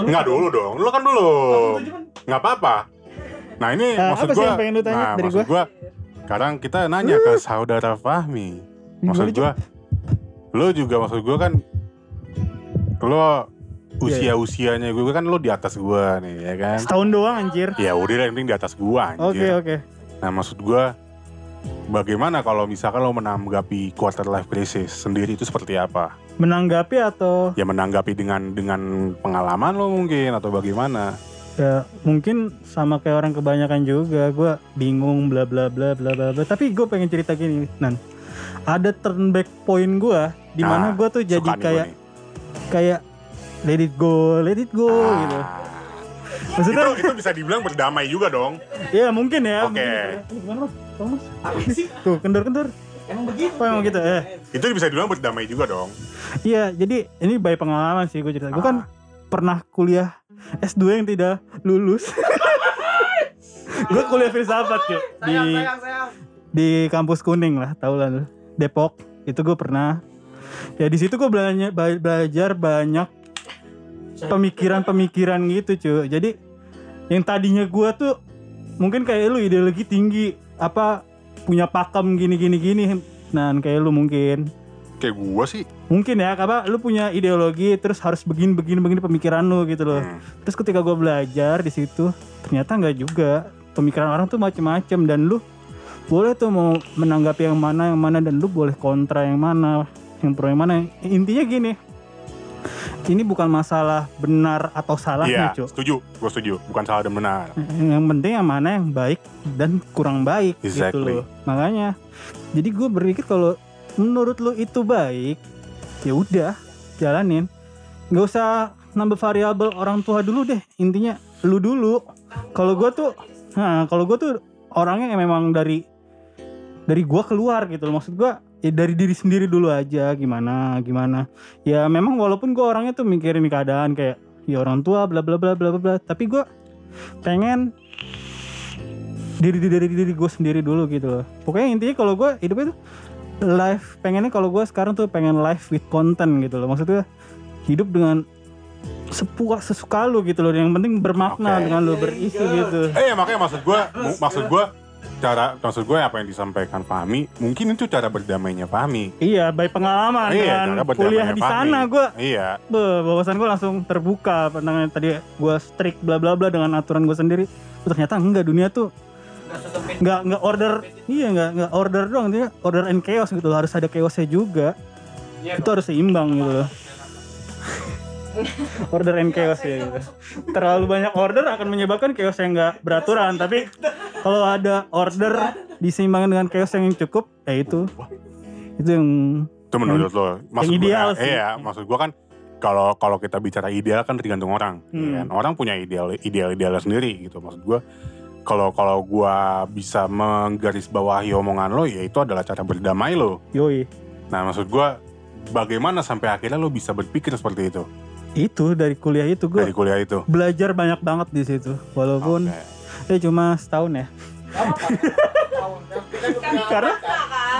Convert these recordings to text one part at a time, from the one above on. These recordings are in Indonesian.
Enggak dulu dong. Lu kan dulu. Nggak apa-apa. Nah ini Nah, maksud apa sih gua. yang pengen lu tanya nah, dari maksud gua. Sekarang kita nanya ke saudara Fahmi. Maksud gua. Lu juga maksud gua kan. Lu Iya, usia-usianya gue kan lu di atas gua nih ya kan. Setahun doang anjir. Ya udah yang penting di atas gua Oke anjir. oke. Nah maksud gua bagaimana kalau misalkan lo menanggapi quarter life crisis sendiri itu seperti apa? Menanggapi atau Ya menanggapi dengan dengan pengalaman lo mungkin atau bagaimana? ya mungkin sama kayak orang kebanyakan juga gue bingung bla bla bla bla bla bla tapi gue pengen cerita gini nan ada turn back point gue di Nah, mana gue tuh jadi kayak kayak let it go let it go Ah. gitu maksudnya itu, itu bisa dibilang berdamai juga dong. ya mungkin ya Oke. mungkin ya. Mas? Mas. tuh kendor kendor Emang begitu. oh emang gitu eh Itu bisa dibilang berdamai juga dong. iya jadi ini by pengalaman sih gue cerita gue Ah. kan pernah kuliah S2 yang tidak lulus gue kuliah filsafat cuy di Sayang, sayang, sayang. di kampus kuning lah tau lah lu. Depok itu gue pernah ya di situ gue belajar belajar banyak pemikiran-pemikiran gitu cuy jadi yang tadinya gue tuh mungkin kayak lu ideologi tinggi apa punya pakem gini gini gini. Nah kayak lu mungkin. Kayak gua sih. mungkin ya apa lu punya ideologi terus harus begini begini begini pemikiran lu gitu loh. Hmm. terus ketika gue belajar di situ ternyata nggak juga. Pemikiran orang tuh macem-macem dan lu boleh tuh mau menanggapi yang mana yang mana dan lu boleh kontra yang mana yang pro yang mana. Intinya gini ini bukan masalah benar atau salahnya cuy setuju. Gua setuju. Bukan salah dan benar. yang penting yang mana yang baik dan kurang baik gitu Exactly. loh makanya jadi gue berpikir kalau menurut lu itu baik ya udah jalanin nggak usah nambah variabel orang tua dulu deh intinya lu dulu kalau gue tuh nah kalau gue tuh orangnya yang memang dari dari gua keluar gitu loh maksud gua ya dari diri sendiri dulu aja gimana gimana. Ya memang walaupun gua orangnya tuh mikirin keadaan kayak ya orang tua bla bla bla bla bla bla tapi gua pengen diri dari diri gue sendiri dulu gitu loh. Pokoknya intinya kalau gue hidupnya tuh live pengennya kalau gue sekarang tuh pengen live with content gitu loh. Maksudnya hidup dengan sepuas sesuka lu gitu loh. Yang penting bermakna Oke. dengan lu berisi gitu. Eh ya makanya maksud gua, mu- maksud gua cara maksud gue apa yang disampaikan Fahmi mungkin itu cara berdamainya Fahmi iya by pengalaman iya berdamainya kuliah di Fahmi. sana gue iya wawasan gue langsung terbuka pandangan tadi gue strict bla bla bla dengan aturan gue sendiri ternyata enggak dunia tuh Nggak sesempit. nggak nggak order iya nggak nggak order doang dia order and chaos gitu loh. harus ada chaosnya juga Iya, itu harus seimbang gitu loh order and chaos ya gitu. Terlalu banyak order akan menyebabkan chaos yang nggak beraturan. Tapi kalau ada order diseimbangkan dengan chaos yang cukup ya itu. Itu yang itu menurut lo maksud yang ideal sih. iya maksud gua kan kalau kalau kita bicara ideal kan tergantung orang Hmm. ya kan? orang punya ideal ideal idealnya sendiri gitu. Maksud gua kalau kalau gua bisa menggarisbawahi omongan lo ya itu adalah cara berdamai lo. Yoi. Nah maksud gua bagaimana sampai akhirnya lo bisa berpikir seperti itu itu dari kuliah itu gue dari kuliah itu belajar banyak banget di situ walaupun Oke. ya cuma setahun ya karena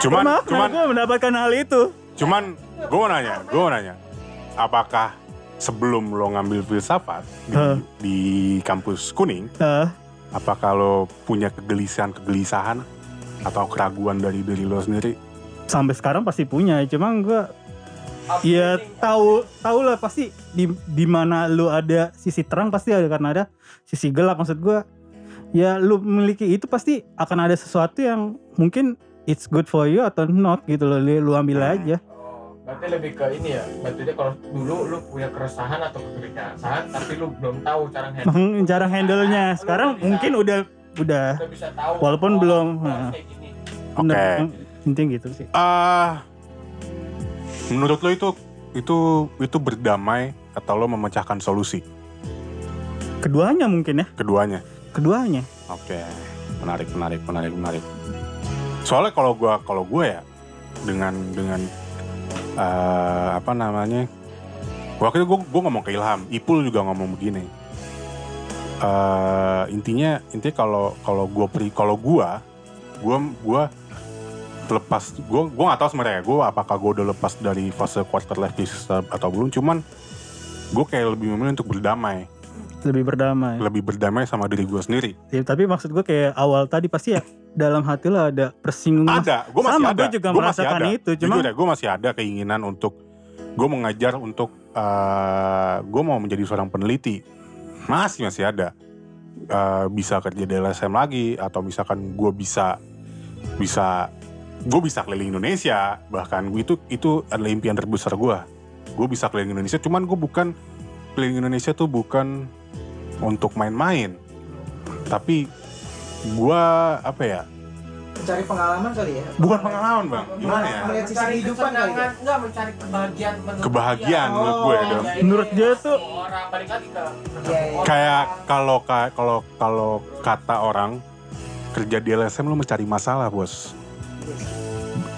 cuman maaf cuman gue mendapatkan hal itu Cuman gue mau nanya, gue mau nanya, apakah sebelum lo ngambil filsafat di, Hah. di kampus kuning, Eh, apakah lo punya kegelisahan-kegelisahan atau keraguan dari diri lo sendiri? sampai sekarang pasti punya cuma gue ya tahu tahu lah pasti di di mana lu ada sisi terang pasti ada karena ada sisi gelap maksud gue ya lu memiliki itu pasti akan ada sesuatu yang mungkin it's good for you atau not gitu loh lu lu ambil Hmm. aja Oh, berarti lebih ke ini ya. Berarti dia kalau dulu lu punya keresahan atau kegelisahan, tapi lu belum tahu cara handle. Meng- cara handle nya Lu sekarang bisa- mungkin udah udah Udah bisa tahu. Walaupun oh, belum, nah. Oke. intinya gitu sih Ah, menurut lo itu itu itu berdamai atau lo memecahkan solusi keduanya mungkin ya keduanya? keduanya Oke, menarik, menarik, menarik, menarik. Soalnya kalau gua kalau gue ya dengan dengan eh, apa namanya, waktu itu gue gue ngomong ke Ilham, Ipul juga ngomong begini. Eh, intinya intinya kalau kalau gue pri kalau gue gue gue lepas gue gue nggak tahu sebenarnya gue apakah gue udah lepas dari fase quarter life crisis atau belum cuman gue kayak lebih memilih untuk berdamai lebih berdamai. lebih berdamai sama diri gue sendiri Ya, tapi maksud gue kayak awal tadi pasti ya dalam hati lo ada persinggungan. ada gue masih Sama, ada gue juga Gua masih merasakan ada. itu, cuma- ya gue masih ada keinginan untuk gue mengajar untuk gue mau menjadi seorang peneliti masih masih ada Eh, bisa kerja di LSM lagi atau misalkan gue bisa bisa gue bisa keliling Indonesia bahkan gue itu itu adalah impian terbesar gue gue bisa keliling Indonesia cuman gue bukan keliling Indonesia tuh bukan untuk main-main tapi gue apa ya Mencari pengalaman kali ya. bukan pengalaman bang gimana ya Melihat sisi mencari kehidupan kali ya. enggak mencari kebahagiaan menurut Kebahagiaan dia. menurut gue, Oh, Dom. ya, Menurut ini dia tuh- orang balik lagi ke Iya, iya. kayak kalau ka- kalau kalau kata orang kerja di LSM lu mencari masalah bos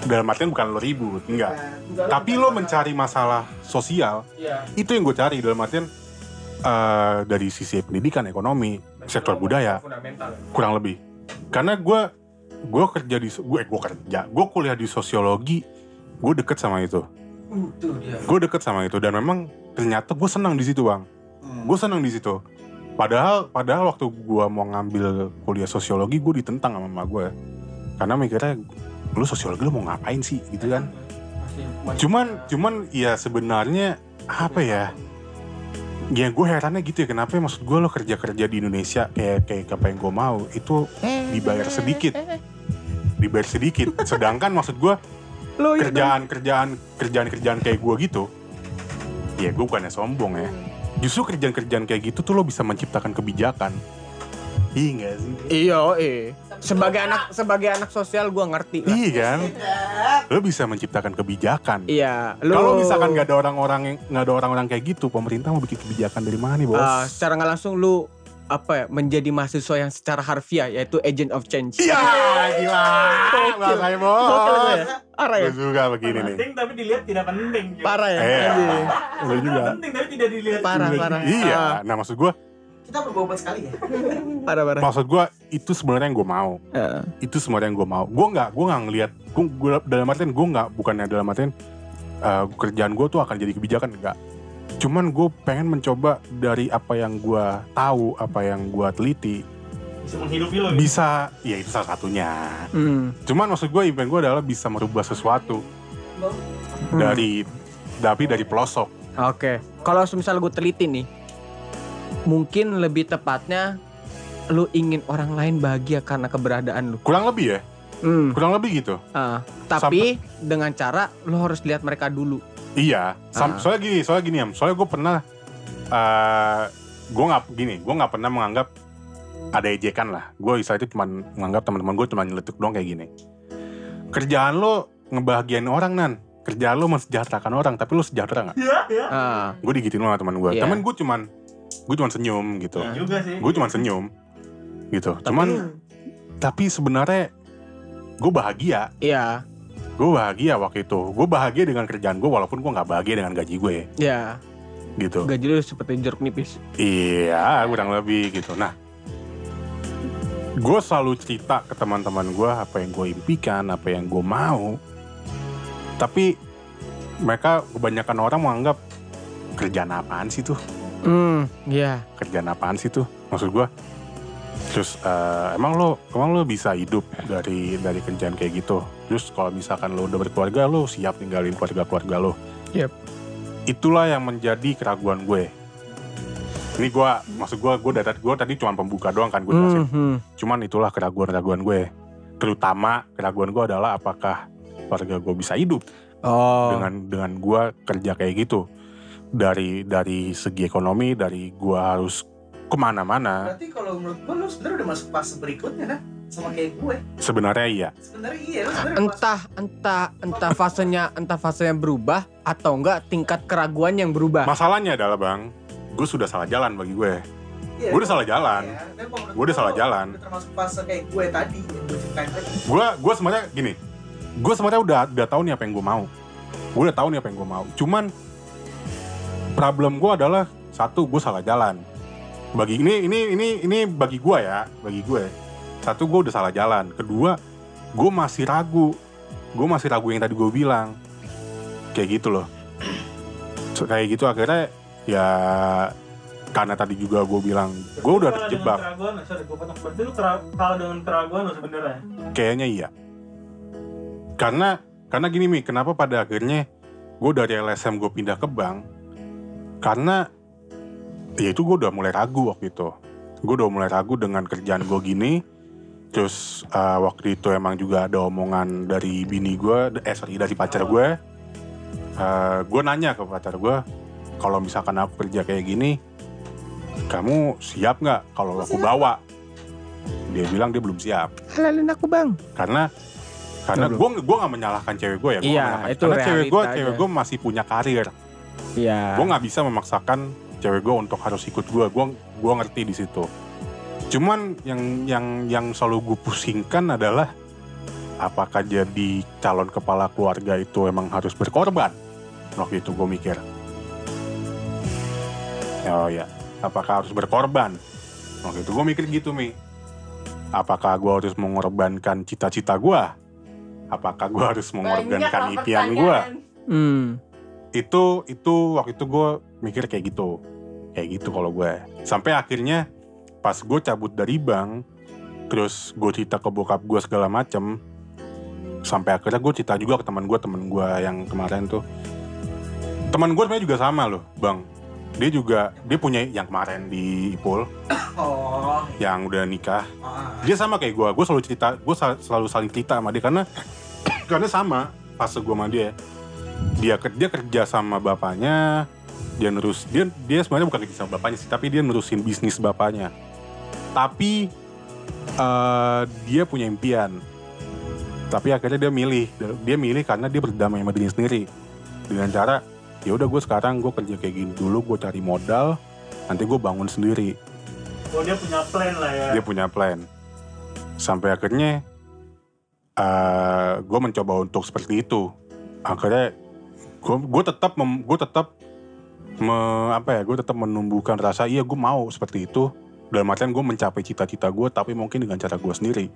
dalam artian bukan lo ribut enggak. Nah, tapi lo mencari masalah sosial Iya. itu yang gue cari dalam artian eh, dari sisi pendidikan ekonomi sektor budaya. kurang lebih. Karena gue gue kerja di gue gue kerja gue kuliah di sosiologi gue deket sama itu. Uh, gue deket sama itu dan memang ternyata gue senang di situ bang. Hmm. gue senang di situ. Padahal padahal waktu gue mau ngambil kuliah sosiologi gue ditentang sama mama gue karena mikirnya lu sosiologi lu mau ngapain sih? Gitu kan? Cuman cuman ya sebenarnya apa ya? Ya gue herannya gitu ya kenapa maksud gue lo kerja kerja di Indonesia kayak kayak apa yang gue mau itu dibayar sedikit. Dibayar sedikit. Sedangkan maksud gue Lo kerjaan kerjaan kerjaan kerjaan kayak gue gitu ya gue bukannya sombong ya. Justru kerjaan kerjaan kayak gitu tuh lo bisa menciptakan kebijakan iya gak sih Iya, eh. Sebagai anak sebagai anak sosial gua ngerti lah. iya kan lo bisa menciptakan kebijakan Iya, lu kalau misalkan nggak ada orang-orang yang nggak ada orang-orang kayak gitu pemerintah mau bikin kebijakan dari mana nih bos ah, secara nggak langsung lu apa ya menjadi mahasiswa yang secara harfiah yaitu agent of change. iya gila bos gue ya. Parah ya? gue juga begini nih penting tapi dilihat tidak penting. Parah ya? Anjing. lo juga Penting tapi tidak dilihat. Parah, parah. iya Ah, nah maksud gue Kita berbobot sekali ya. parah, parah. maksud gue itu sebenarnya yang gue mau Heeh. itu sebenarnya yang gue mau gue nggak gue nggak ngelihat gue dalam artian gue nggak bukannya dalam artian eh, kerjaan gue tuh akan jadi kebijakan enggak cuman gue pengen mencoba dari apa yang gue tahu apa yang gue teliti Bisa menghidupi lo. bisa ya itu salah satunya Hmm. cuman maksud gue event gue adalah bisa merubah sesuatu Hmm. dari tapi dari pelosok Oke. Kalau misal gue teliti nih, mungkin lebih tepatnya lu ingin orang lain bahagia karena keberadaan lu. kurang lebih ya Hmm. kurang lebih gitu ah. tapi dengan cara lu harus lihat mereka dulu. Iya, Sam- Ah. soalnya gini, soalnya gini ya, soalnya gue pernah, eh gue nggak gini, gue nggak pernah menganggap ada ejekan lah. Gue itu cuma menganggap teman-teman gue cuma nyeletuk doang kayak gini. Kerjaan lo ngebahagiain orang nan, kerjaan lo mensejahterakan orang, tapi lo sejahtera nggak? Iya, iya. Ah. Gue digituin sama teman gue. Iya. Temen gue cuman, gue cuman senyum gitu. Ah. Juga sih. Gue cuman senyum, gitu. Tapi- Cuman, tapi sebenarnya gue bahagia. Iya, Gue bahagia waktu itu. Gue bahagia dengan kerjaan gue, walaupun gue nggak bahagia dengan gaji gue, ya. gitu. Gaji lu seperti jeruk nipis. Iya, kurang lebih gitu. Nah, gue selalu cerita ke teman-teman gue apa yang gue impikan, apa yang gue mau. Tapi mereka kebanyakan orang menganggap kerjaan apaan sih tuh? Hmm, iya. Kerjaan apaan sih tuh? Maksud gue. Terus eh, emang lo emang lo bisa hidup dari dari kerjaan kayak gitu. Terus kalau misalkan lo udah berkeluarga lo siap ninggalin keluarga-keluarga lo. Yep. Itulah yang menjadi keraguan gue. Ini gue, maksud gue, gue dari gue tadi cuma pembuka doang kan gue. Hmm, hmm. Cuman itulah keraguan-keraguan gue. Terutama keraguan gue adalah apakah keluarga gue bisa hidup Oh. dengan dengan gue kerja kayak gitu. Dari dari segi ekonomi, dari gue harus ke mana-mana. Berarti kalau menurut gue lu sebenarnya udah masuk fase berikutnya kan? Sama kayak gue. Sebenarnya iya. Sebenarnya iya sebenarnya entah entah entah fasenya entah fasenya berubah atau enggak tingkat keraguan yang berubah. Masalahnya adalah bang, gue sudah salah jalan bagi gue. Iya, Gue udah salah jalan. Iya, kalau menurut Gue udah salah jalan. Termasuk fase kayak gue tadi. Gue gue sebenarnya gini, gue sebenarnya udah udah tahu nih apa yang gue mau. Gue udah tahu nih apa yang gue mau. Cuman problem gue adalah satu gue salah jalan. Bagi ini ini ini ini bagi gue ya, bagi gue. Satu gue udah salah jalan. Kedua gue masih ragu. Gue masih ragu yang tadi gue bilang. Kayak gitu loh. So, kayak gitu akhirnya ya karena tadi juga gue bilang gue udah terjebak keraguan sorry gue potong berarti lu kera- kalah dengan keraguan lu sebenarnya kayaknya iya karena karena gini mi kenapa pada akhirnya gue dari LSM gue pindah ke bank karena ya itu gue udah mulai ragu waktu itu. Gue udah mulai ragu dengan kerjaan gue gini. Terus eh, waktu itu emang juga ada omongan dari bini gue eh sorry dari pacar gue Eh, gue nanya ke pacar gue kalau misalkan aku kerja kayak gini kamu siap nggak kalau aku bawa? Dia bilang dia belum siap. Halalin aku bang. karena karena gue gue nggak menyalahkan cewek gue ya gua Iya, menyalahkan. itu karena cewek gue cewek gue masih punya karir Iya. gue nggak bisa memaksakan cewek gue untuk harus ikut gue gue gue ngerti di situ. Cuman yang yang yang selalu gue pusingkan adalah apakah jadi calon kepala keluarga itu emang harus berkorban? Waktu itu gue mikir. Oh ya apakah harus berkorban? Waktu itu gue mikir gitu mi. Apakah gue harus mengorbankan cita-cita gue apakah gue harus mengorbankan impian gue Hmm. Itu itu waktu itu gue mikir kayak gitu. Kayak gitu kalau gue sampai akhirnya pas gue cabut dari bank terus gue cerita ke bokap gue segala macem sampai akhirnya gue cerita juga ke teman gue teman gue yang kemarin tuh. Teman gue sebenarnya juga sama loh bang. Dia juga dia punya yang kemarin di Ipul. Oh. yang udah nikah. Ah. dia sama kayak gue gue selalu cerita gue selalu saling cerita sama dia karena karena sama fase gue sama dia dia kerja kerja sama bapaknya dia nerus dia dia sebenarnya bukan kerja sama bapaknya sih tapi dia nerusin bisnis bapaknya. Tapi eh, dia punya impian. Tapi akhirnya dia milih dia milih karena dia berdamai sama dirinya sendiri. Dengan cara ya udah gue sekarang gue kerja kayak gini dulu gue cari modal nanti gue bangun sendiri. Oh dia punya plan lah ya. Dia punya plan. Sampai akhirnya gue mencoba untuk seperti itu. Akhirnya gue gue tetap gue tetap me- apa ya gue tetap menumbuhkan rasa iya gue mau seperti itu. Dalam artian gue mencapai cita-cita gue tapi mungkin dengan cara gue sendiri.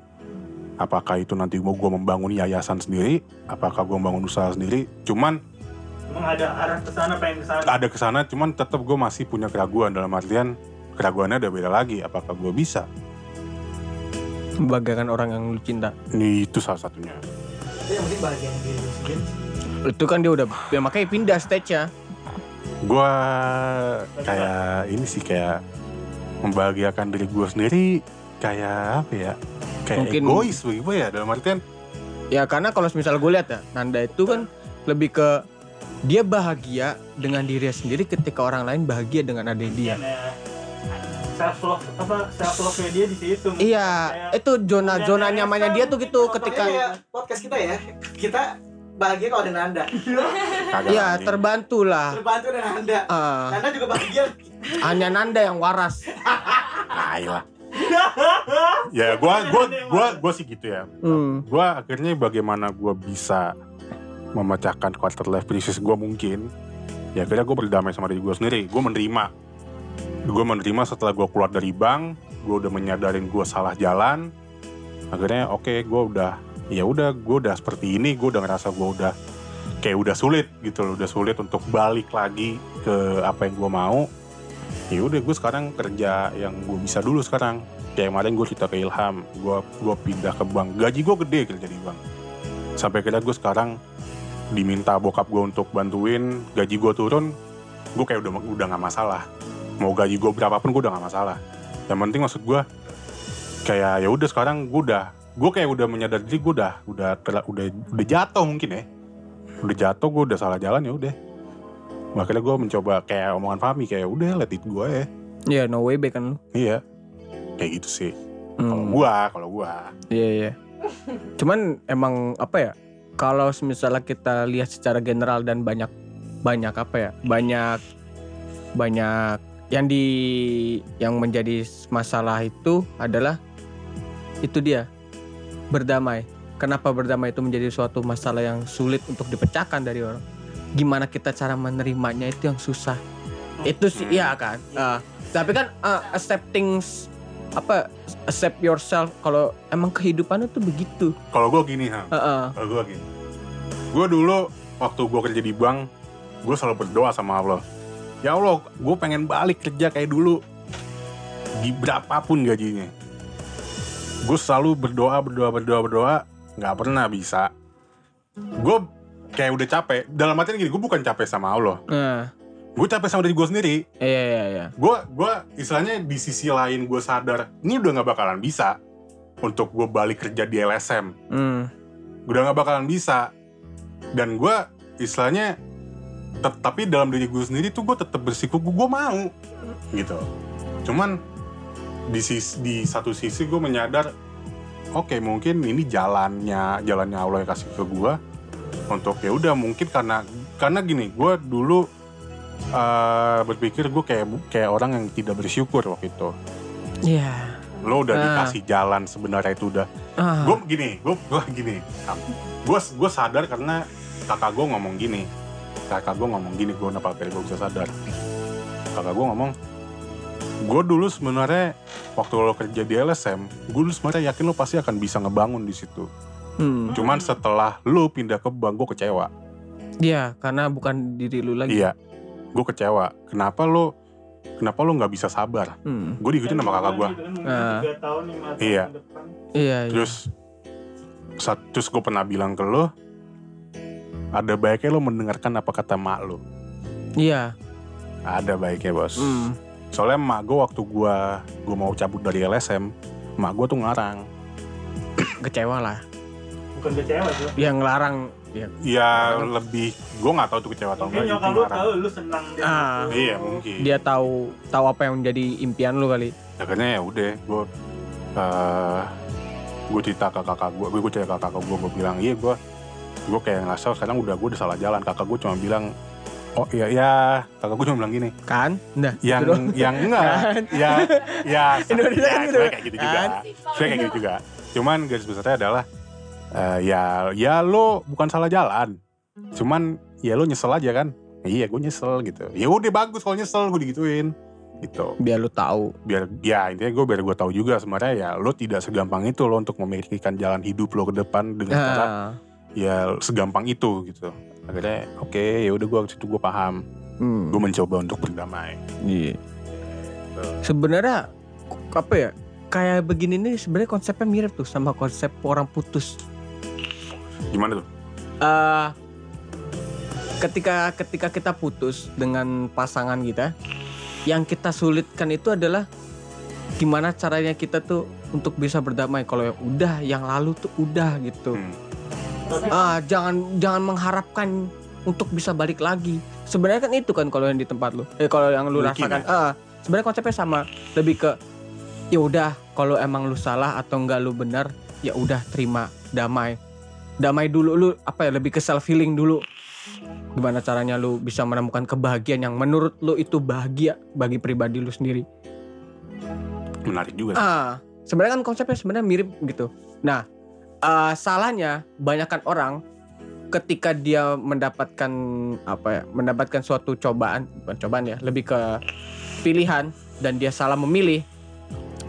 Apakah itu nanti gue gue membangun yayasan sendiri? Apakah gue membangun usaha sendiri? Cuman emang ada arah ke sana pengen ke sana? Ada ke sana cuman tetap gue masih punya keraguan. Dalam artian keraguannya udah beda lagi apakah gue bisa? Membanggakan orang yang lu cinta. ini itu salah satunya. Tapi yang penting bahagia diri lu sendiri. Itu kan dia udah ya makanya pindah stage-nya. gue kayak ini sih kayak membahagiakan diri gue sendiri kayak apa ya kayak Mungkin- egois bagi gue ya dalam artian Ya karena kalau misalnya gue lihat ya, Nanda itu kan lebih ke dia bahagia dengan dirinya sendiri ketika orang lain bahagia dengan adanya dia. self love apa self love dia di situ Iya, itu zona zona nyamannya dia tuh gitu ketika kayak podcast kita ya. Kita bahagia kalau ada Nanda. Iya, anjing. terbantu lah. Terbantu ada Nanda. Ah, Nanda juga bahagia. hanya Nanda yang waras. Tai lah ya gue gue gue gue sih gitu ya Hmm. gue akhirnya bagaimana gue bisa memecahkan quarter life crisis gue mungkin ya akhirnya gue berdamai sama diri gue sendiri gue menerima gue menerima setelah gue keluar dari bank gue udah menyadarin gue salah jalan akhirnya oke gue udah ya udah gue udah seperti ini gue udah ngerasa gue udah kayak udah sulit gitu loh udah sulit untuk balik lagi ke apa yang gue mau. Ya udah gue sekarang kerja yang gue bisa dulu sekarang. Kayak kemarin gue cerita ke Ilham gue gue pindah ke bank. Gaji gue gede kerja di bank. Sampai kira gue sekarang diminta bokap gue untuk bantuin gaji gue turun gue kayak udah udah nggak masalah. Mau gaji gue berapapun gue udah nggak masalah. Yang penting maksud gue kayak ya udah sekarang gue udah gue kayak udah menyadari diri gue udah udah tera- udah udah jatuh mungkin ya udah jatuh gue udah salah jalan ya udah makanya gue mencoba kayak omongan Fami kayak udah let it gue ya Iya, no way back kan lu. iya kayak gitu sih kalau Hmm. gua kalau gua Iya, iya. Cuman emang apa ya? Kalau misalnya kita lihat secara general dan banyak banyak apa ya? Banyak banyak yang di yang menjadi masalah itu adalah itu dia berdamai. Kenapa berdamai itu menjadi suatu masalah yang sulit untuk dipecahkan dari orang? Gimana kita cara menerimanya itu yang susah. Itu sih iya kan. Ah, tapi kan ah, accepting s- apa accept yourself kalau emang kehidupannya tuh begitu. kalau gua gini ha Heeh. kalau gua gini gua dulu waktu gua kerja di bank gua selalu berdoa sama Allah ya Allah gue pengen balik kerja kayak dulu di berapapun gajinya gue selalu berdoa berdoa berdoa berdoa. Nggak pernah bisa. Gue kayak udah capek. Dalam artian gini gue bukan capek sama Allah. Nah, gue capek sama diri gue sendiri. Iya iya iya. gue gua istilahnya di sisi lain gue sadar ini udah nggak bakalan bisa untuk gue balik kerja di LSM Hmm. udah nggak bakalan bisa. Dan gue istilahnya tet- tapi dalam diri gue sendiri tuh gue tetap bersikuku gue mau gitu. Cuman di sis- di satu sisi gue menyadar oke mungkin ini jalannya jalannya Allah yang kasih ke gue untuk ya udah mungkin karena karena gini gue dulu eh, berpikir gue kayak kayak orang yang tidak bersyukur waktu itu Iya. lo udah Ah. dikasih jalan sebenarnya itu udah Ah. gue gini gue gue gini gue gue sadar karena kakak gue ngomong gini kakak gue ngomong gini gue kenapa akhirnya gue bisa sadar kakak gue ngomong gue dulu sebenarnya waktu lo kerja di LSM gue dulu sebenarnya yakin lo pasti akan bisa ngebangun di situ Hmm. cuman setelah lo pindah ke bank gue kecewa Iya, karena bukan diri lu lagi. iya gue kecewa kenapa lo kenapa lo nggak bisa sabar Hmm. gue digituin sama kakak gue Ah. Tahun, lima tahun Iya. Iya, iya. Terus saat terus gue pernah bilang ke lo ada baiknya lo mendengarkan apa kata mak lo. Iya. Ada baiknya bos. Hmm. Soalnya mak gue waktu gue gue mau cabut dari LSM, mak gue tuh ngarang. Kecewa lah. Bukan kecewa tuh. Yang ngelarang ya. Ya lebih gue nggak tahu tuh kecewa atau Mungkin enggak. nyokap itu lu tahu lu senang dia. Ah. gitu. Iya mungkin. Dia tahu tahu apa yang menjadi impian lu kali. Akhirnya ya udah gue eh gue cerita ke kakak gue, gue cerita ke kakak gue, gue bilang iya gue gue kayak ngerasa sekarang udah gue udah salah jalan. Kakak gue cuma bilang oh iya ya kakak gue cuma bilang gini. Kan? Nah, yang gitu yang enggak. Kan? ya ya Indonesia ya, kan gitu. kayak gitu juga. Kan? sebenarnya kayak gitu juga. Cuman garis besarnya adalah eh, ya ya lo bukan salah jalan. Cuman ya lo nyesel aja kan? Iya gue nyesel gitu. Ya udah bagus kalau nyesel gue digituin. Gitu. Biar lu tahu. biar ya intinya gue biar gue tahu juga sebenarnya ya lo tidak segampang itu lo untuk memikirkan jalan hidup lo ke depan dengan cara Nah. ya segampang itu gitu akhirnya oke ya udah gue situ gue paham Hmm. gue mencoba untuk berdamai Iya. Sebenarnya apa ya? Kayak begini nih sebenarnya konsepnya mirip tuh sama konsep orang putus. gimana tuh eh ketika ketika kita putus dengan pasangan kita, yang kita sulitkan itu adalah gimana caranya kita tuh untuk bisa berdamai. Kalau yang udah yang lalu tuh udah gitu. Hmm. Ah, jangan jangan mengharapkan untuk bisa balik lagi. Sebenarnya kan itu kan kalau yang di tempat lu. Eh kalau yang lu Mungkin rasakan. Ah, sebenarnya konsepnya sama. Lebih ke ya udah kalau emang lu salah atau enggak lu benar, ya udah terima, damai. Damai dulu lu apa ya lebih ke self healing dulu. Gimana caranya lu bisa menemukan kebahagiaan yang menurut lu itu bahagia bagi pribadi lu sendiri. menarik juga. Ah, sebenarnya kan konsepnya sebenarnya mirip gitu. Nah, eh, salahnya banyakkan orang ketika dia mendapatkan apa ya, mendapatkan suatu cobaan, bukan cobaan ya, lebih ke pilihan dan dia salah memilih,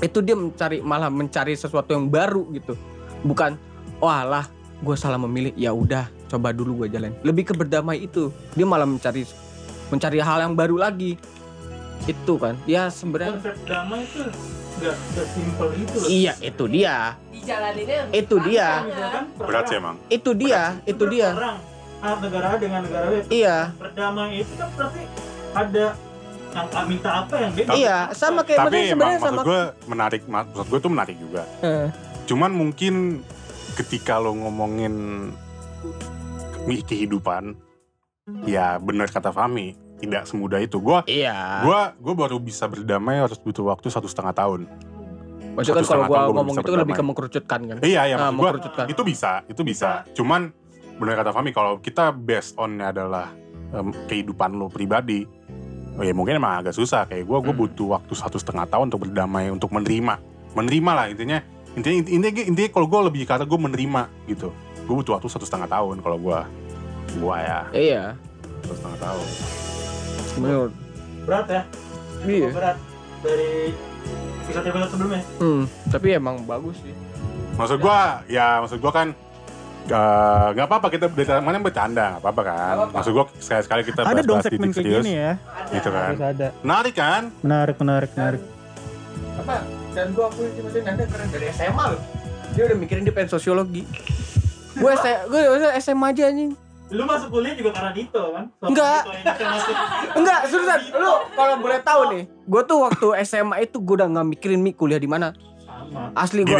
itu dia mencari malah mencari sesuatu yang baru gitu. Bukan, wah lah, gue salah memilih, ya udah, coba dulu gue jalan. Lebih ke berdamai itu, dia malah mencari mencari hal yang baru lagi. Itu kan, ya sebenarnya Konsep damai nggak sesimpel itu loh. Iya, itu dia. dijalaninnya Itu dia. Misalkan berat sih emang Itu dia, itu dia. Perang ah, negara A dengan negara B. Iya, Berdamai itu kan berarti ada yang minta apa yang B iya, sama kayak tapi emang sebenarnya maksud sama. gue menarik maksud gue tuh menarik juga Eh, cuman mungkin ketika lo ngomongin kehidupan ya benar kata Fami tidak semudah itu gue iya. gua gue baru bisa berdamai harus butuh waktu satu setengah tahun Maksudnya kan kalau gua gua ngomong bisa itu lebih ke berdamai. mengkerucutkan kan. iya ya Ah, maksud gue mengkerucutkan. itu bisa itu bisa cuman benar kata Fami kalau kita based onnya adalah em, kehidupan lo pribadi oh ya mungkin emang agak susah kayak gue gue Hmm. butuh waktu satu setengah tahun untuk berdamai untuk menerima menerima lah intinya intinya intinya, intinya kalau gue lebih kata gue menerima gitu gue butuh waktu satu setengah tahun kalau gue gue ya Iya. satu setengah tahun Menurut. berat ya. Iya. Berat dari episode-episode sebelumnya. Hmm, tapi emang bagus sih. maksud gue ya maksud gue kan Eh, nggak apa-apa kita dari mana bercanda nggak apa-apa kan Nggak apa-apa. maksud gue sekali-sekali kita Ada dong segmen kayak serius gini ya. gitu kan Harus ada. menarik kan Menarik, menarik, menarik. apa dan gua sih maksudnya Nanda keren dari SMA loh Dia udah mikirin dia pengen sosiologi. gue gue SMA aja anjing. Lu masuk kuliah juga karena Dito kan? Enggak. Enggak, seriusan. Lu kalau boleh tahu nih, gue tuh waktu SMA itu gue udah nggak mikirin mi kuliah di mana. Asli gue.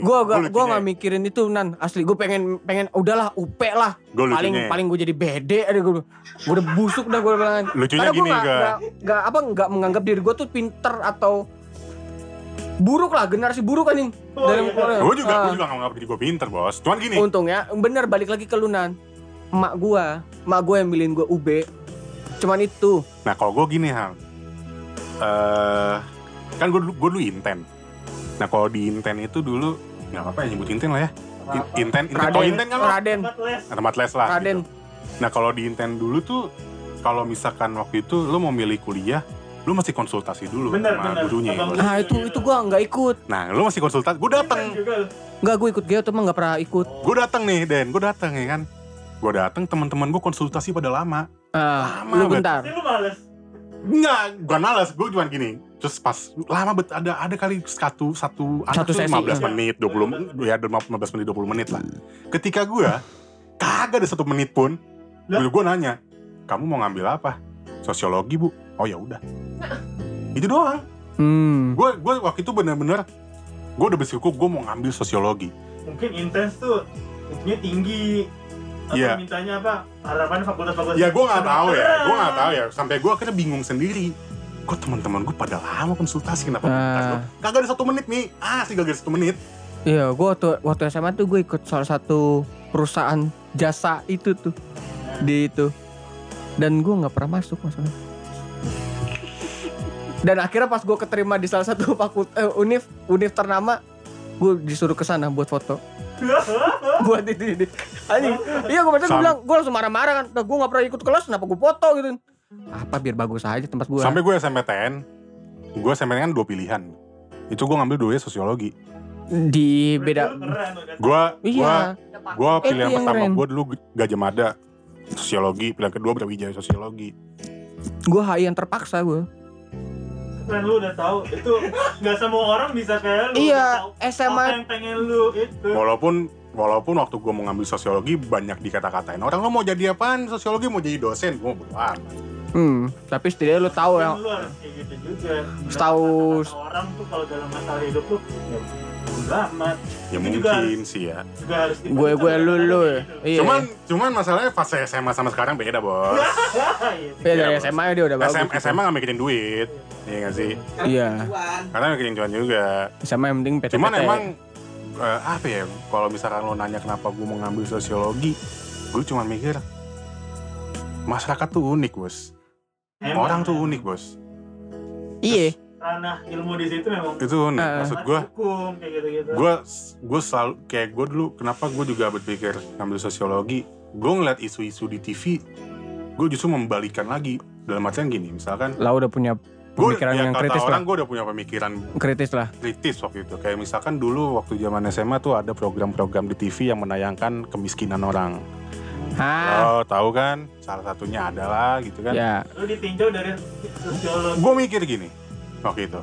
Gue gak, lucunya- gua gak mikirin itu nan. Asli gue pengen pengen udahlah UP lah. Gua lucunya. paling paling gue jadi bede ada gue gue udah busuk dah gue bilang. Lucunya karena gue gini gak, gak apa nggak menganggap diri gue tuh pinter atau buruk lah. Generasi buruk anjing. Oh, iya. gue juga Ah. gue juga nggak nganggap diri gue pinter bos. Cuman gini. Untung ya bener balik lagi ke lunan emak gue emak gue yang milihin gue UB cuman itu. Nah kalau gue gini hal. Eh kan gue dulu gue dulu inten. Nah kalau di inten itu dulu nggak apa-apa ya nyebut inten lah ya. In- inten inten. Oh Raden inten kan Raden. Tempat les. lah Raden. gitu. nah kalau di inten dulu tuh kalau misalkan waktu itu lo mau milih kuliah lo mesti konsultasi dulu Bener, sama bener. gurunya. Bos. nah itu itu gue nggak ikut. Nah lo masih konsultasi gue dateng. Lu. nggak gue ikut. Geot emang nggak pernah ikut. Gue dateng nih Den. Gue dateng ya kan gue dateng teman-teman gue konsultasi pada lama ah Lama lu bentar lu males. Enggak, bukan malas, gue cuma gini. Terus pas lama bet ada ada kali satu satu anak Satu sesi, 15 iya. menit, 20 menit, ya 15 menit 20 menit lah. Ketika gue kagak ada satu menit pun, Lah? gue nanya, "Kamu mau ngambil apa?" Sosiologi, Bu. Oh ya udah. Itu doang. hmm Gue gue waktu itu bener-bener gue udah bersyukur gue mau ngambil sosiologi. Mungkin intens tuh intinya tinggi. Atau Iya. mintanya apa? Harapan fakultas-fakultas. Ya gue nggak tahu ya, gue nggak tahu ya. Sampai gue akhirnya bingung sendiri. Kok teman-teman gue pada lama konsultasi kenapa? Ah. Kagak ada satu menit nih, asli kagak ada satu menit. Iya, gue waktu, waktu SMA tuh gue ikut salah satu perusahaan jasa itu tuh di itu, dan gue nggak pernah masuk masalah. Dan akhirnya pas gue keterima di salah satu fakultas eh, univ univ ternama, gue disuruh ke sana buat foto. Buat itu ini. Anjing. Iya gue Sam- bilang, gue langsung marah-marah kan. Nah, gue nggak pernah ikut kelas, kenapa gue foto gitu? Apa biar bagus aja tempat gue. Sampai gue SMPTN, gue SMPTN kan dua pilihan. Itu gue ngambil dua di sosiologi. Berarti beda. Gue Iya. gue Eh, pilihan yang pertama gue dulu Gajah Mada sosiologi, pilihan kedua Brawijaya sosiologi. Gue HI yang terpaksa gue. Keren lu udah tahu. Itu nggak semua orang bisa kayak lu. Iya, udah tahu SMA Apa yang pengen lu itu. Walaupun walaupun waktu gue mau ngambil sosiologi banyak dikata-katain orang lo mau jadi apaan sosiologi mau jadi dosen gue bodo amat Hmm, tapi setidaknya lu tahu Kan ya. lu harus kayak gitu juga. Kata-kata orang tuh kalau dalam masalah hidup tuh ya amat. ya Itu juga mungkin sih ya Juga harus kita- Gue gue lu lu. ya. Iya. cuman cuman masalahnya fase SMA sama sekarang beda bos Iya, ya Iya, SMA dia udah bagus. SM, gitu. SMA gak mikirin duit Iya gak sih Iya. Cuan. karena mikirin cuan juga SMA yang penting PT. Cuman emang eh, apa ya? Kalau misalkan lo nanya kenapa gue mau ngambil sosiologi, gue cuma mikir masyarakat tuh unik bos. Emang Orang tuh unik bos. Iya. ranah ilmu di situ memang Itu unik. Eh. Maksud gue, hukum kayak gitu-gitu. gue gue selalu kayak gue dulu. Kenapa gue juga berpikir ngambil sosiologi? Gue ngeliat isu-isu di TV, gue justru membalikan lagi. Dalam artian gini, misalkan Lah udah punya gue pemikiran ya yang kata kritis lah. orang gue udah punya pemikiran Kritis lah. kritis waktu itu. Kayak misalkan dulu waktu zaman SMA tuh ada program-program di TV yang menayangkan kemiskinan orang. Hah. Oh, tahu kan? Salah satunya adalah gitu kan. Ya. lu ditinjau dari sosiologi Gue mikir gini waktu itu.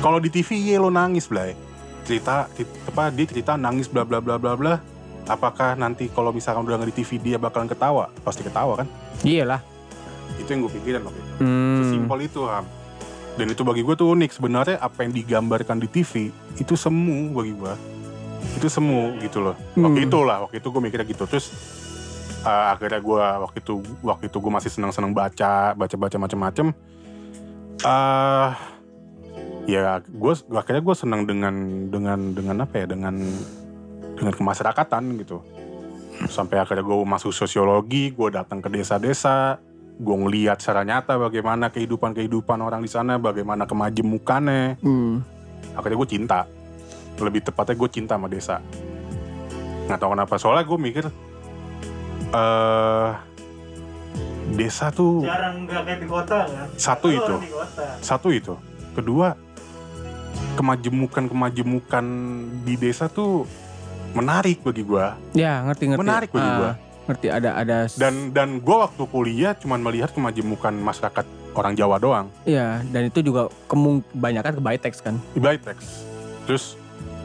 Kalau di TV iya lo nangis, Blay. Cerita apa dia cerita nangis bla bla bla bla bla. Apakah nanti kalau misalkan udah nggak di TV dia bakalan ketawa? Pasti ketawa kan? Iyalah. Itu yang gue pikirin waktu itu. Hmm. Sesimpel itu, Ham. Dan itu bagi gue tuh unik. Sebenarnya apa yang digambarkan di TV itu semu bagi gue. Itu semu gitu loh. Waktu Hmm. itu lah, waktu itu gue mikirnya gitu. Terus uh, akhirnya gue waktu itu waktu itu gue masih senang-senang baca, baca-baca macam-macam. eh ya gue akhirnya gue senang dengan dengan dengan apa ya dengan dengan kemasyarakatan gitu. Sampai akhirnya gue masuk sosiologi, gue datang ke desa-desa, gue ngeliat secara nyata bagaimana kehidupan-kehidupan orang di sana, bagaimana kemajemukannya. Hmm. Akhirnya gue cinta. Lebih tepatnya gue cinta sama desa. Nggak tahu kenapa, soalnya gue mikir eh desa tuh jarang nggak kayak di kota kan satu itu, kota satu itu. Kedua, kemajemukan-kemajemukan di desa tuh menarik bagi gue Ya ngerti ngerti. Menarik bagi Ah, gua. Ngerti ada ada. dan dan gue waktu kuliah cuman melihat kemajemukan masyarakat orang Jawa doang ya dan itu juga kemung kebanyakan ke Bytex kan. di Bytex terus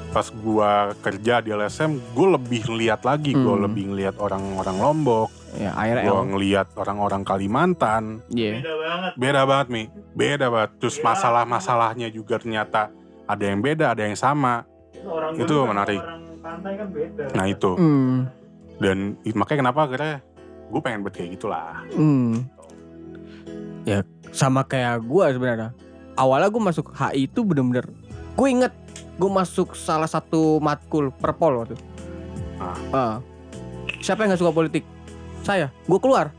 pas gua kerja di LSM gue lebih lihat lagi gue Hmm. lebih ngelihat orang-orang Lombok Ya gue ARL. ngelihat orang-orang Kalimantan Iya. Beda banget. beda banget mi beda banget terus Beda. masalah-masalahnya juga ternyata ada yang beda ada yang sama Orang Itu menarik. Orang pantai kan beda. nah itu Hmm. dan makanya kenapa akhirnya gue pengen buat kayak gitulah Hmm. Ya sama kayak gua sebenarnya. Awalnya gue masuk HI itu bener-bener gue inget gue masuk salah satu matkul perpol waktu. Ah. Ah. Siapa yang nggak suka politik? Saya. Gue keluar.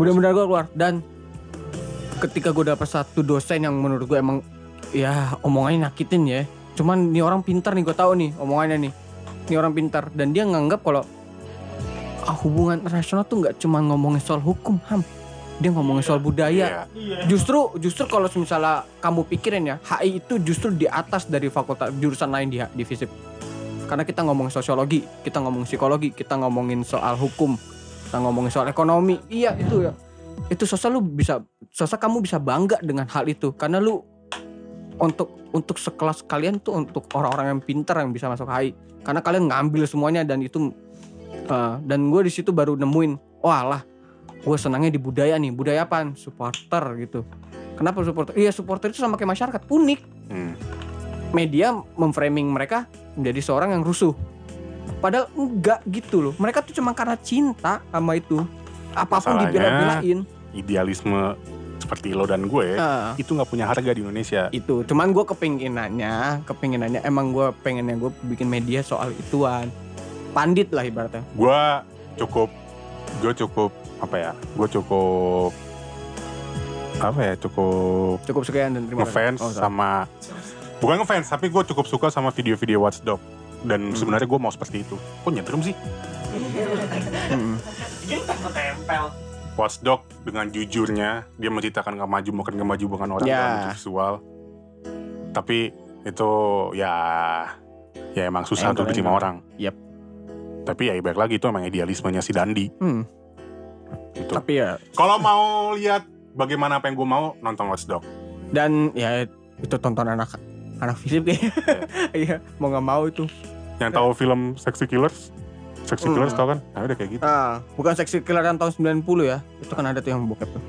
Bener-bener gue keluar dan ketika gue dapet satu dosen yang menurut gue emang ya omongannya nyakitin ya. Cuman nih orang pintar nih gue tahu nih omongannya nih. Ini orang pintar dan dia nganggap kalau ah, hubungan internasional tuh nggak cuma ngomongin soal hukum ham dia ngomongin soal budaya. Iya. justru justru kalau misalnya kamu pikirin ya HI itu justru di atas dari fakultas jurusan lain di di FISIP. Karena kita ngomongin sosiologi kita ngomongin psikologi kita ngomongin soal hukum kita ngomongin soal ekonomi. Iya itu ya. Itu sosial lu bisa sosial kamu bisa bangga dengan hal itu. Karena lu untuk untuk sekelas kalian tuh untuk orang-orang yang pintar yang bisa masuk HI karena kalian ngambil semuanya dan itu eh, dan gue di situ baru nemuin wah lah gue senangnya di budaya nih budaya apaan? Supporter gitu. Kenapa supporter? Iya supporter itu sama kayak masyarakat unik. Hmm. media memframing mereka menjadi seorang yang rusuh. Padahal enggak gitu loh. Mereka tuh cuma karena cinta sama itu. Apa pun dibela-belain idealisme seperti lo dan gue Ah, itu nggak punya harga di Indonesia. Itu cuman gue kepinginannya kepinginannya emang gue pengennya gue bikin media soal ituan. Pandit lah ibaratnya. Gue cukup gue cukup apa ya gue cukup apa ya cukup cukup sekian dan terima kasih ngefans Oh, sorry. sama bukan ngefans tapi gue cukup suka sama video-video Watchdog dan Hmm. sebenarnya gue mau seperti itu kok nyetrum sih ketempel. Watchdog dengan jujurnya dia menceritakan gak maju bukan gak maju bukan orang Ya. dalam visual tapi itu ya ya emang susah untuk diterima orang Yep. tapi ya baik lagi itu emang idealismenya si Dandi Hmm. Gitu. tapi ya kalau mau lihat bagaimana apa yang gue mau nonton Watchdog dan ya itu tonton anak anak fisip kayaknya iya mau nggak mau itu. Yang tahu film Sexy Killers? Sexy Hmm. Killers tau kan? Nah udah kayak gitu. Ah bukan seksi killer tahun 90 ya? Itu kan ada tuh yang bokep tuh.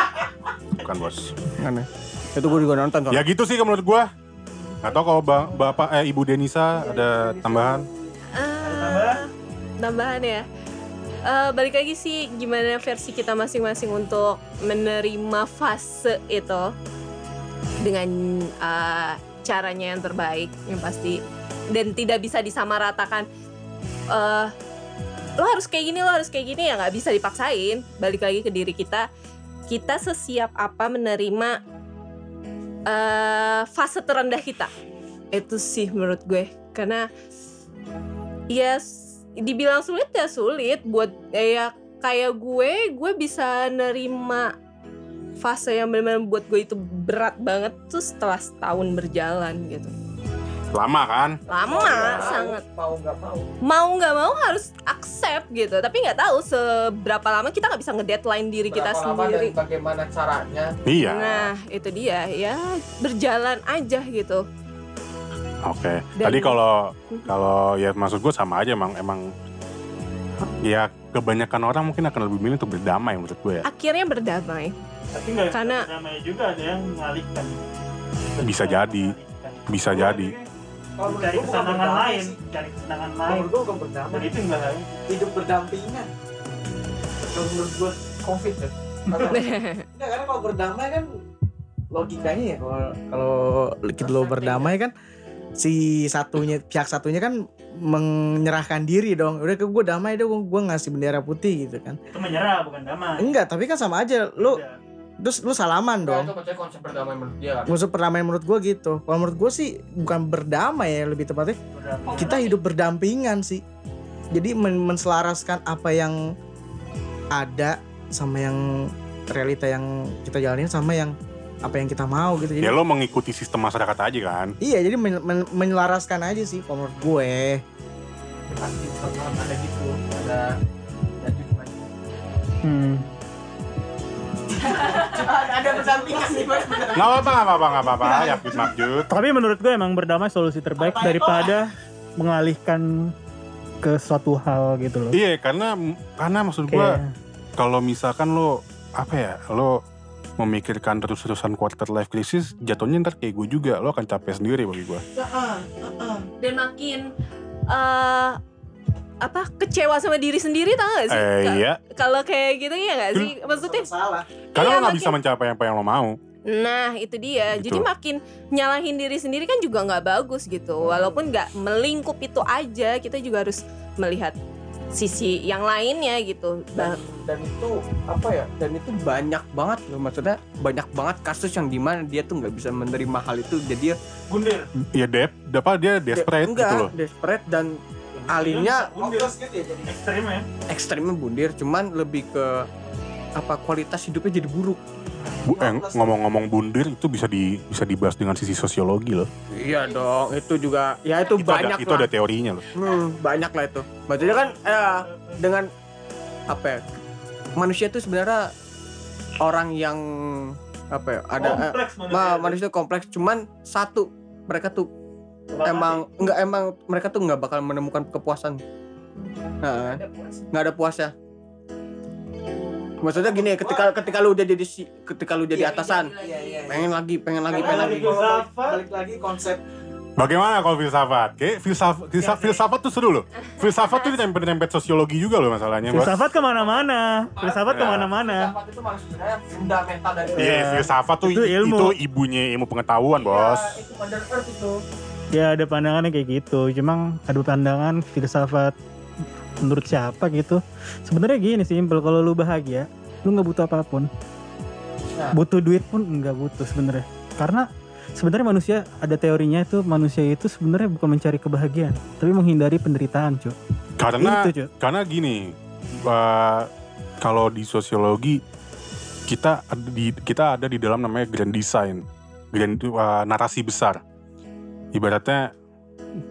Bukan bos. Kan ya itu gue juga nonton ya soalnya. gitu sih menurut gue tahu kalau ba- bapak eh ibu Denisa ada tambahan. Eh, tambahan ya. Eh, balik lagi sih gimana versi kita masing-masing untuk menerima fase itu dengan eh, caranya yang terbaik yang pasti dan tidak bisa disamaratakan. eh lo harus kayak gini, lo harus kayak gini ya nggak bisa dipaksain. Balik lagi ke diri kita, kita sesiap apa menerima eh fase terendah kita. Itu sih menurut gue karena ya s- dibilang sulit ya sulit. Buat ya kayak gue gue bisa nerima fase yang benar-benar buat gue itu berat banget tuh setelah setahun berjalan gitu. Lama kan? Lama sangat. mau nggak mau. Mau nggak mau harus accept gitu. Tapi nggak tahu seberapa lama kita nggak bisa ngedeadline diri kita Berapa lama sendiri. dan bagaimana caranya? Iya. Nah itu dia. Ya berjalan aja gitu Oke. Dan- Tadi kalau kalau ya maksud gue sama aja emang emang ya kebanyakan orang mungkin akan lebih milih untuk berdamai menurut gue ya. akhirnya berdamai Tapi nggak Karena- namanya juga ada yang ngalihkan. Bisa jadi. Bisa jadi. kalau Cari kesenangan berdamai lain, cari kesenangan lain. menurut gue bukan berdamai Dan itu enggak hidup berdampingan kalau menurut gue covid ya Karena- Enggak, karena kalau berdamai kan logikanya ya kalau kalau kita lo berdamai kan si satunya pihak satunya kan menyerahkan diri dong. Udah ke gue damai dong gue ngasih bendera putih gitu kan. Itu menyerah bukan damai. enggak tapi kan sama aja. Lo Beda. terus lu salaman dong. itu konsep berdamai menurut dia kan? Musuh perdamaian menurut gue gitu. Kalau menurut gue sih bukan berdamai ya lebih tepatnya. Berdamai. kita hidup berdampingan sih. Jadi men- menselaraskan apa yang ada sama yang realita yang kita jalanin sama yang apa yang kita mau gitu jadi Ya lo mengikuti sistem masyarakat aja kan. iya jadi men- men- menyelaraskan aja sih kalau menurut gue pasti ada gitu ada. Hmm. ada nih Pak. Nggak apa-apa, nggak apa-apa, nggak apa-apa. Ya, Fit Makjud. Tapi menurut gue emang berdamai solusi terbaik daripada mengalihkan ke suatu hal gitu loh. Iya, karena karena maksud Kayak kalau misalkan lo apa ya, lo memikirkan terus-terusan quarter life crisis, jatuhnya ntar kayak gue juga, lo akan capek sendiri bagi gue. dan makin eh apa kecewa sama diri sendiri tau gak sih Eh, Ka- iya, kalau kayak gitu ya gak sih maksudnya salah karena Iya, lo nggak makin- bisa mencapai apa yang lo mau. Nah itu dia. Gitu. Jadi makin nyalahin diri sendiri kan juga nggak bagus gitu. Walaupun nggak melingkup itu aja, kita juga harus melihat sisi yang lainnya gitu. dan, dan itu apa ya dan itu banyak banget loh maksudnya banyak banget kasus yang di mana dia tuh nggak bisa menerima hal itu jadi dia Gundir. Iya, dep, dapat dia desperate enggak gitu loh. desperate dan alihnya fokus gitu ya jadi Ekstrim ya. ekstrimnya bundir cuman lebih ke apa kualitas hidupnya jadi buruk Bu, eh, ngomong-ngomong bundir itu bisa di bisa dibahas dengan sisi sosiologi loh. iya dong itu juga ya itu, Itu banyak ada itu lah. ada teorinya loh. Hmm, banyak lah itu. Maksudnya kan eh, dengan apa ya manusia itu sebenarnya orang yang apa ya ada eh, Kompleks ma- manusia kompleks. Cuman satu mereka tuh emang enggak emang mereka tuh nggak bakal menemukan kepuasan. Nah, nggak ada puasnya maksudnya gini ketika ketika lu udah jadi si ketika lu jadi atasan iya iya pengen lagi pengen lagi pengen lagi balik, balik lagi konsep Bagaimana kalau filsafat? Kayak filsafat, filsafat, filsafat tuh seru loh. Filsafat tuh ditempel-tempel sosiologi juga loh masalahnya. Bos. Filsafat ke mana-mana. Filsafat ke mana-mana. itu malah sebenarnya fundamental dari Iya, Iya. filsafat tuh Itu itu, ilmu. itu ibunya ilmu pengetahuan, bos. itu Mother Earth itu Ya ada pandangannya kayak gitu. Cuma ada pandangan filsafat menurut siapa gitu. Sebenarnya gini simpel. Kalau lu bahagia, lu nggak butuh apa pun. Nah. Butuh duit pun nggak butuh sebenarnya. Karena sebenarnya manusia ada teorinya itu manusia itu sebenarnya bukan mencari kebahagiaan, tapi menghindari penderitaan, cuy. Karena Itu, cuy. karena gini, eh, kalau di sosiologi kita ada di kita ada di dalam namanya grand design, grand eh, narasi besar. Ibaratnya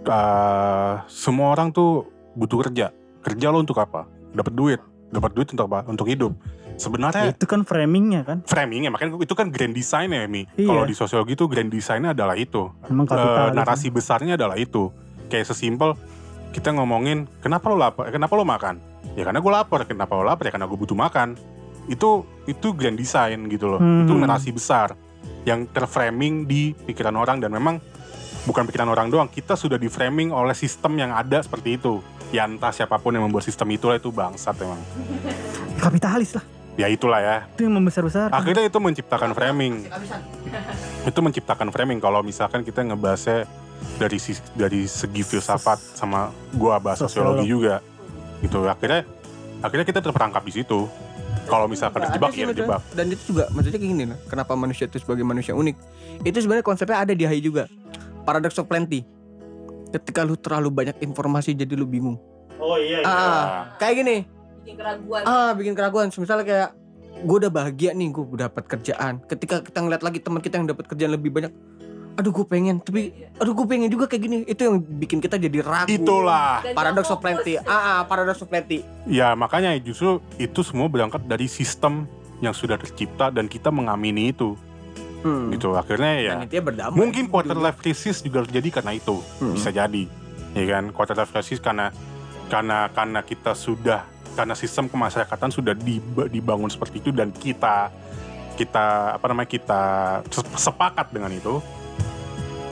eh, semua orang tuh butuh kerja. Kerja lo untuk apa? Dapat duit. Dapat duit untuk apa? Untuk hidup. Sebenarnya Itu kan framingnya kan. framingnya makanya itu kan grand design ya Mi. Iya. Kalau di sosiologi itu grand design-nya adalah itu. Emang Eh, narasi besarnya adalah itu. Kayak sesimpel kita ngomongin kenapa lo lapar, kenapa lo makan? Ya karena gue lapar. Kenapa lo lapar? Ya karena gue butuh makan. Itu itu grand design gitu loh. Hmm. Itu narasi besar yang terframing di pikiran orang dan memang bukan pikiran orang doang. Kita sudah di framing oleh sistem yang ada seperti itu. Ya entah siapa pun yang membuat sistem itulah itu bangsat emang. Kapitalis lah. Ya itulah ya. Itu yang membesar-besar. Akhirnya itu menciptakan framing. itu menciptakan framing kalau misalkan kita ngebahasnya dari dari segi filsafat sama gua bahas Sosiolog. sosiologi juga gitu akhirnya akhirnya kita terperangkap di situ kalau misalkan terjebak ya terjebak dan itu juga maksudnya kayak gini loh kenapa manusia itu sebagai manusia unik itu sebenarnya konsepnya ada di HI juga paradox of plenty ketika lu terlalu banyak informasi jadi lu bingung. Oh iya. ah kayak gini. Bikin keraguan. ah bikin keraguan. Misalnya kayak gue udah bahagia nih gue dapat kerjaan. Ketika kita ngeliat lagi teman kita yang dapat kerjaan lebih banyak aduh gue pengen. Tapi aduh gue pengen juga kayak gini. Itu yang bikin kita jadi ragu. Itulah. Nggak of plenty. ah, ah paradox of plenty. Ya makanya justru itu semua berangkat dari sistem yang sudah tercipta dan kita mengamini itu hmm. gitu akhirnya ya berdamai mungkin quarter life crisis juga terjadi karena itu Hmm. bisa jadi ya kan quarter life crisis karena karena karena kita sudah karena sistem kemasyarakatan sudah dib- dibangun seperti itu dan kita kita apa namanya kita se- sepakat dengan itu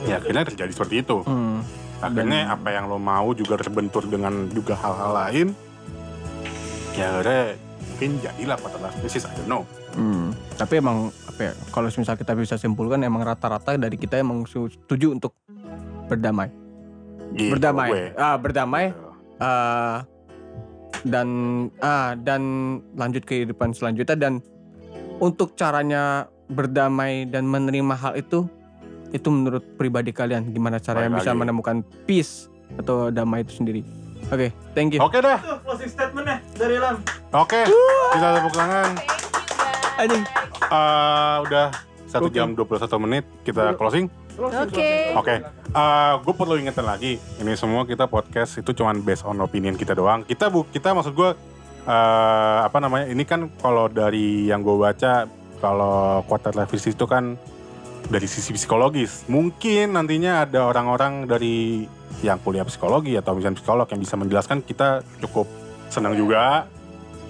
ya akhirnya terjadi seperti itu Hmm. akhirnya Dan- apa yang lo mau juga terbentur dengan juga hal-hal lain ya akhirnya mungkin jadilah life crisis I don't know Hmm, tapi emang apa ya? Kalau misal kita bisa simpulkan emang rata-rata dari kita emang setuju untuk berdamai, Gitu, berdamai, gue. ah berdamai, ah, dan ah dan lanjut ke kehidupan selanjutnya dan untuk caranya berdamai dan menerima hal itu itu menurut pribadi kalian gimana caranya Balik bisa lagi. menemukan peace atau damai itu sendiri? Oke, thank you. oke deh Itu closing statementnya dari Lam. oke kita tepuk tangan Thank you guys. Anjing. Eh, udah satu Oke. jam 21 menit kita closing. Oke. Oke, gue perlu ingetin lagi, ini semua kita podcast itu cuman based on opinion kita doang. Kita bu, kita maksud gue eh apa namanya? Ini kan kalau dari yang gue baca, kalau quarter life crisis itu kan dari sisi psikologis. Mungkin nantinya ada orang-orang dari yang kuliah psikologi atau misalnya psikolog yang bisa menjelaskan kita cukup senang juga.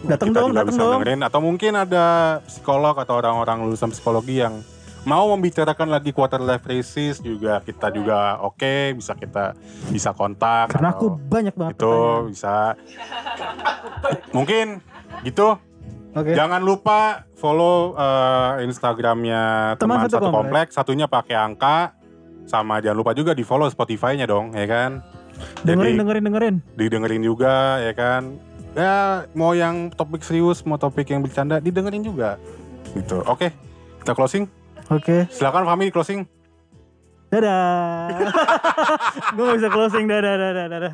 Datang kita dong, datang bisa dong. dengerin atau mungkin ada psikolog atau orang-orang lulusan psikologi yang mau membicarakan lagi quarter life crisis juga kita juga oke bisa kita bisa kontak Karena aku banyak banget itu pertanyaan. bisa mungkin gitu Oke. jangan lupa follow eh, instagramnya Teman teman, satu satu, komplek. komplek satunya pakai angka sama jangan lupa juga di follow spotify-nya dong ya kan Dengerin, Jadi- dengerin, dengerin. didengerin juga ya kan ya mau yang topik serius mau topik yang bercanda didengerin juga gitu oke kita closing Oke. silakan Fahmi closing Dadah. Gue gak bisa closing. Dadah, dadah, dadah.